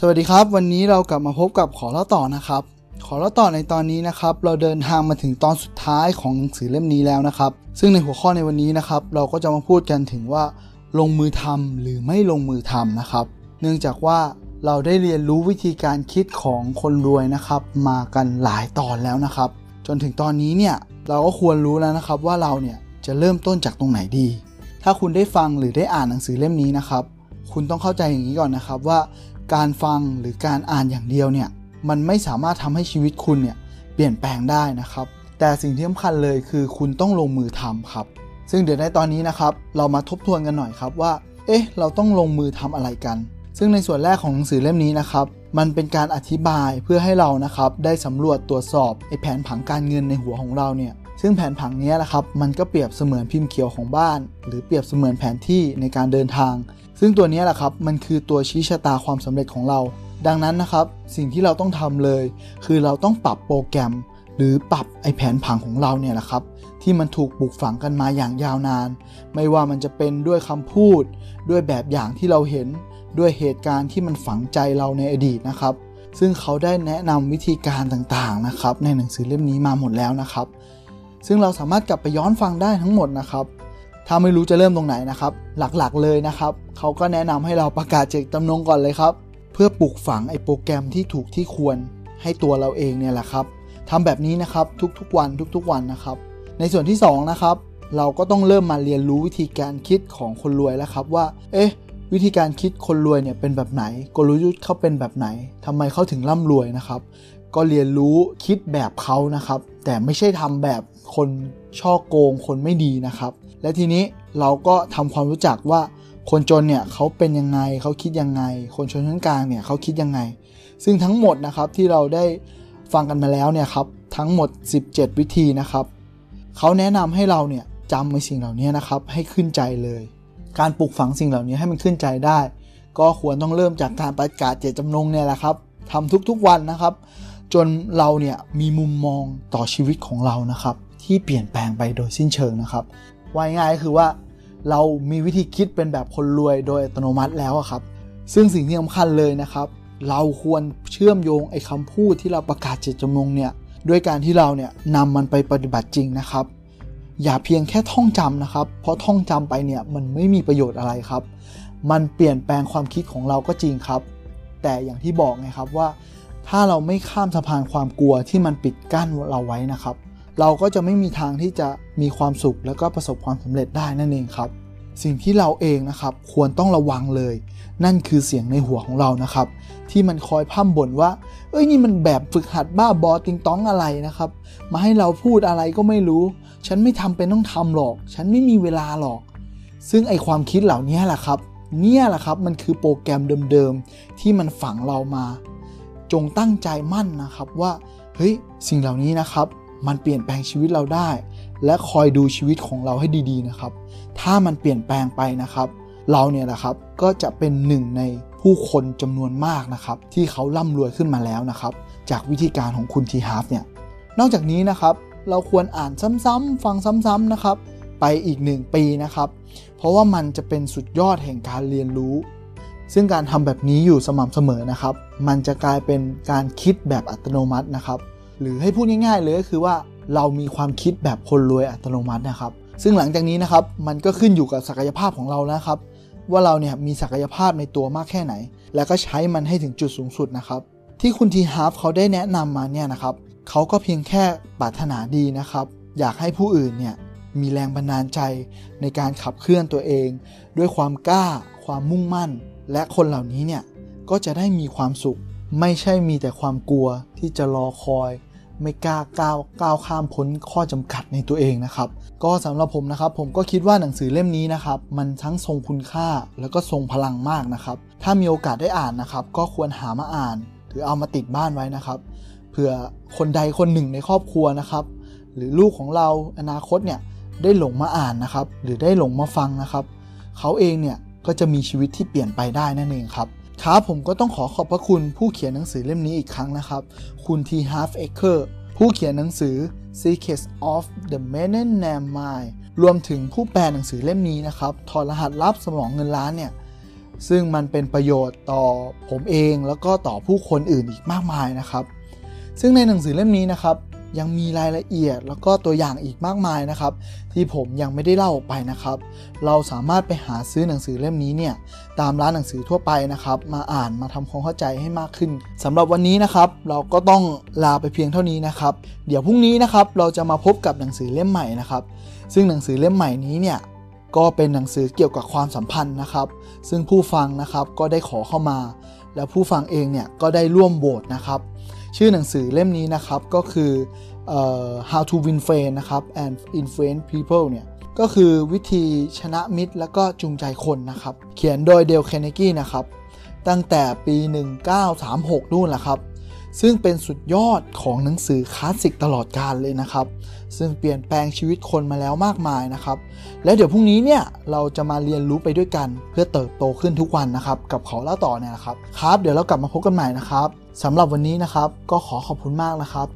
สวัสดีครับ วันนี้เรากลับมาพบกับขอเล่าต่อนะครับ ขอเล่าต่อในตอนนี้นะครับ เราเดินทางมาถึงตอนสุดท้ายของหนังสือเล่มนี้แล้วนะครับ ซึ่งในหัวข้อในวันนี้นะครับ เราก็จะมาพูดกันถึงว่า ลงมือทำหรือไม่ลงมือทำนะครับ เนื่องจากว่าเราได้เรียนรู้วิธีการคิดของคนรวยนะครับ มากันหลายตอนแล้วนะครับ จนถึงตอนนี้เนี่ยเราก็ควรรู้แล้วนะครับว่าเราเนี่ยจะเริ่มต้นจากตรงไหนดี ถ้าคุณได้ฟังหรือได้อ่านหนังสือเล่มนี้นะครับ คุณต้องเข้าใจอย่างนี้ก่อนนะครับว่า การฟังหรือการอ่านอย่างเดียวเนี่ยมันไม่สามารถทำให้ชีวิตคุณเนี่ยเปลี่ยนแปลงได้นะครับ แต่สิ่งที่สำคัญเลยคือคุณต้องลงมือทำครับ ซึ่งเดี๋ยวในตอนนี้นะครับ เรามาทบทวนกันหน่อยครับว่า เอ๊ะ เราต้องลงมือทำอะไรกัน ซึ่งในส่วนแรกของหนังสือเล่มนี้นะครับ มันเป็นการอธิบายเพื่อให้เรานะครับได้สำรวจตรวจสอบไอ้แผนผังการเงินในหัวของเราเนี่ย ซึ่งแผนผังนี้นะครับมันก็เปรียบเสมือนพิมพ์เขียวของบ้าน หรือเปรียบเสมือนแผนที่ในการเดินทาง ซึ่งตัวนี้แหละครับมันคือตัวชี้ชะตาความสำเร็จของเรา ดังนั้นนะครับสิ่งที่เราต้องทำเลย คือเราต้องปรับโปรแกรม หรือปรับไอแผนผังของเราเนี่ยแหละครับที่มันถูกปลูกฝังกันมาอย่างยาวนาน ไม่ว่ามันจะเป็นด้วยคำพูด ด้วยแบบอย่างที่เราเห็น ด้วยเหตุการณ์ที่มันฝังใจเราในอดีตนะครับ ซึ่งเขาได้แนะนำวิธีการต่างๆนะครับในหนังสือเล่มนี้มาหมดแล้วนะครับ ซึ่งเราสามารถกลับไปย้อนฟังได้ทั้งหมดนะครับ ถ้าไม่รู้จะเริ่มตรงไหนนะครับ หลักๆเลยนะครับ เขาก็แนะนำให้เราประกาศเจตจำนงก่อนเลยครับ เพื่อปลูกฝังไอ้โปรแกรมที่ถูกที่ควร ให้ตัวเราเองเนี่ยแหละครับทำแบบนี้นะครับทุกๆวันทุกๆวันนะครับ ในส่วนที่2นะครับเราก็ต้องเริ่มมาเรียนรู้วิธีการคิดของคนรวยแล้วครับว่า เอ๊ะ วิธีการคิดคนรวยเนี่ยเป็นแบบไหน กลยุทธ์เขาเป็นแบบไหนทำไมเขาถึงร่ำรวยนะครับ ก็เรียนรู้คิดแบบเขานะครับ แต่ไม่ใช่ทำแบบ คนช่อโกงคนไม่ดีนะครับ และทีนี้เราก็ทำความรู้จักว่าคนจนเนี่ยเขาเป็นยังไงเขาคิดยังไง คนชนชั้นกลางเนี่ยเขาคิดยังไง ซึ่งทั้งหมดนะครับที่เราได้ฟังกันมาแล้วเนี่ยครับทั้งหมด 17 วิธีนะครับเขาแนะนำให้เราเนี่ยจำในสิ่งเหล่านี้นะครับให้ขึ้นใจเลย การปลูกฝังสิ่งเหล่านี้ให้มันขึ้นใจได้ ก็ควรต้องเริ่มจากการประกาศเจตจำนงเนี่ยแหละครับทำทุกๆวันนะครับ จนเราเนี่ยมีมุมมองต่อชีวิตของเรานะครับ ที่เปลี่ยนแปลงไปโดยสิ้นเชิงนะครับว่ายง่ายคือว่าเรามีวิธีคิดเป็นแบบคนรวยโดยอัตโนมัติแล้วครับ ซึ่งสิ่งที่สำคัญเลยนะครับ เราควรเชื่อมโยงไอ้คำพูดที่เราประกาศเจตจำนงเนี่ยด้วยการที่เราเนี่ยนำมันไปปฏิบัติจริงนะครับ อย่าเพียงแค่ท่องจำนะครับ เพราะท่องจำไปเนี่ยมันไม่มีประโยชน์อะไรครับ มันเปลี่ยนแปลงความคิดของเราก็จริงครับ แต่อย่างที่บอกไงครับว่า ถ้าเราไม่ข้ามสะพานความกลัวที่มันปิดกั้นเราไว้นะครับ เราก็จะไม่มีทางที่จะมีความสุข แล้วก็ประสบความสำเร็จได้นั่นเองครับ สิ่งที่เราเองนะครับควรต้องระวังเลย นั่นคือเสียงในหัวของเรานะครับ ที่มันคอยพ่ำบ่นว่า เอ้ยนี่มันแบบฝึกหัดบ้าบอติงต้องอะไรนะครับ มาให้เราพูดอะไรก็ไม่รู้ ฉันไม่ทำเป็นต้องทำหรอก ฉันไม่มีเวลาหรอก ซึ่งไอความคิดเหล่านี้แหละครับ เนี่ยแหละครับมันคือโปรแกรมเดิมๆที่มันฝังเรามา จงตั้งใจมั่นนะครับว่าเฮ้ยสิ่งเหล่านี้นะครับ มันเปลี่ยนแปลงชีวิตเราได้ และคอยดูชีวิตของเราให้ดีๆนะครับ ถ้ามันเปลี่ยนแปลงไปนะครับ เราเนี่ยนะครับก็จะเป็นหนึ่งในผู้คนจำนวนมากนะครับ ที่เขาร่ำรวยขึ้นมาแล้วนะครับ จากวิธีการของคุณทีฮาร์ฟเนี่ยนอกจากนี้นะครับ เราควรอ่านซ้ำๆฟังซ้ำๆนะครับ ไปอีก 1 ปีนะครับ เพราะว่ามันจะเป็นสุดยอดแห่งการเรียนรู้ ซึ่งการทำแบบนี้อยู่สม่ำเสมอนะครับ มันจะกลายเป็นการคิดแบบอัตโนมัตินะครับ หรือให้พูดง่ายๆเลยก็คือว่าเรามีความคิดแบบคนรวยอัตโนมัตินะครับ ซึ่งหลังจากนี้นะครับมันก็ขึ้นอยู่กับศักยภาพของเรานะครับ ว่าเราเนี่ยมีศักยภาพในตัวมากแค่ไหน แล้วก็ใช้มันให้ถึงจุดสูงสุดนะครับ ที่คุณทีฮาร์ฟเขาได้แนะนำมาเนี่ยนะครับเขาก็เพียงแค่ปรารถนาดีนะครับ อยากให้ผู้อื่นเนี่ยมีแรงบันดาลใจในการขับเคลื่อนตัวเอง ด้วยความกล้า ความมุ่งมั่น และคนเหล่านี้เนี่ยก็จะได้มีความสุข ไม่ใช่มีแต่ความกลัวที่จะรอคอย ไม่กล้าก้าวก้าวข้ามพ้นข้อจำกัดในตัวเองนะครับ ก็สำหรับผมนะครับ ผมก็คิดว่าหนังสือเล่มนี้นะครับ มันทั้งทรงคุณค่าแล้วก็ทรงพลังมากนะครับ ถ้ามีโอกาสได้อ่านนะครับ ก็ควรหามาอ่าน หรือเอามาติดบ้านไว้นะครับเผื่อคนใดคนหนึ่งในครอบครัวนะครับ หรือลูกของเราอนาคตเนี่ยได้หลงมาอ่านนะครับ หรือได้หลงมาฟังนะครับ เขาเองเนี่ยก็จะมีชีวิตที่เปลี่ยนไปได้นั่นเองครับ ครับผมก็ต้องขอขอบพระคุณผู้เขียนหนังสือเล่มนี้อีกครั้งนะครับ คุณ T. Harv Eker ผู้เขียนหนังสือ Secrets of the Millionaire Mind รวมถึงผู้แปลหนังสือเล่มนี้นะครับถอดรหัสลับสมองเงินล้านเนี่ย ซึ่งมันเป็นประโยชน์ต่อผมเองแล้วก็ต่อผู้คนอื่นอีกมากมายนะครับ ซึ่งในหนังสือเล่มนี้นะครับ ยังมีรายละเอียดแล้วก็ตัวอย่างอีกมากมายนะครับ ที่ผมยังไม่ได้เล่าออกไปนะครับ เราสามารถไปหาซื้อหนังสือเล่มนี้เนี่ยตามร้านหนังสือทั่วไปนะครับ มาอ่านมาทำความเข้าใจให้มากขึ้นสำหรับวันนี้นะครับ เราก็ต้องลาไปเพียงเท่านี้นะครับ เดี๋ยวพรุ่งนี้นะครับเราจะมาพบกับหนังสือเล่มใหม่นะครับ ซึ่งหนังสือเล่มใหม่นี้เนี่ยก็เป็นหนังสือเกี่ยวกับความสัมพันธ์นะครับ ซึ่งผู้ฟังนะครับก็ได้ขอเข้ามา แล้วผู้ฟังเองเนี่ยก็ได้ร่วมโหวตนะครับ ชื่อหนังสือเล่มนี้นะครับก็คือออ How to Win Friends นะครับ and Influence People เนี่ยก็คือวิธีชนะมิตรและก็จูงใจคนนะครับ เขียนโดยเดลเคนเนกี้นะครับ ตั้งแต่ปี 1936 นู่นแหละครับ ซึ่งเป็นสุดยอดของหนังสือคลาสสิกตลอดกาลเลยนะครับ ซึ่งเปลี่ยนแปลงชีวิตคนมาแล้วมากมายนะครับ แล้วเดี๋ยวพรุ่งนี้เนี่ยเราจะมาเรียนรู้ไปด้วยกัน เพื่อเติบโตขึ้นทุกวันนะครับกับเขาเล่าต่อเนี่ยนะครับครับ เดี๋ยวเรากลับมาพบกันใหม่นะครับสำหรับวันนี้นะครับ ก็ขอขอบคุณมากนะครับ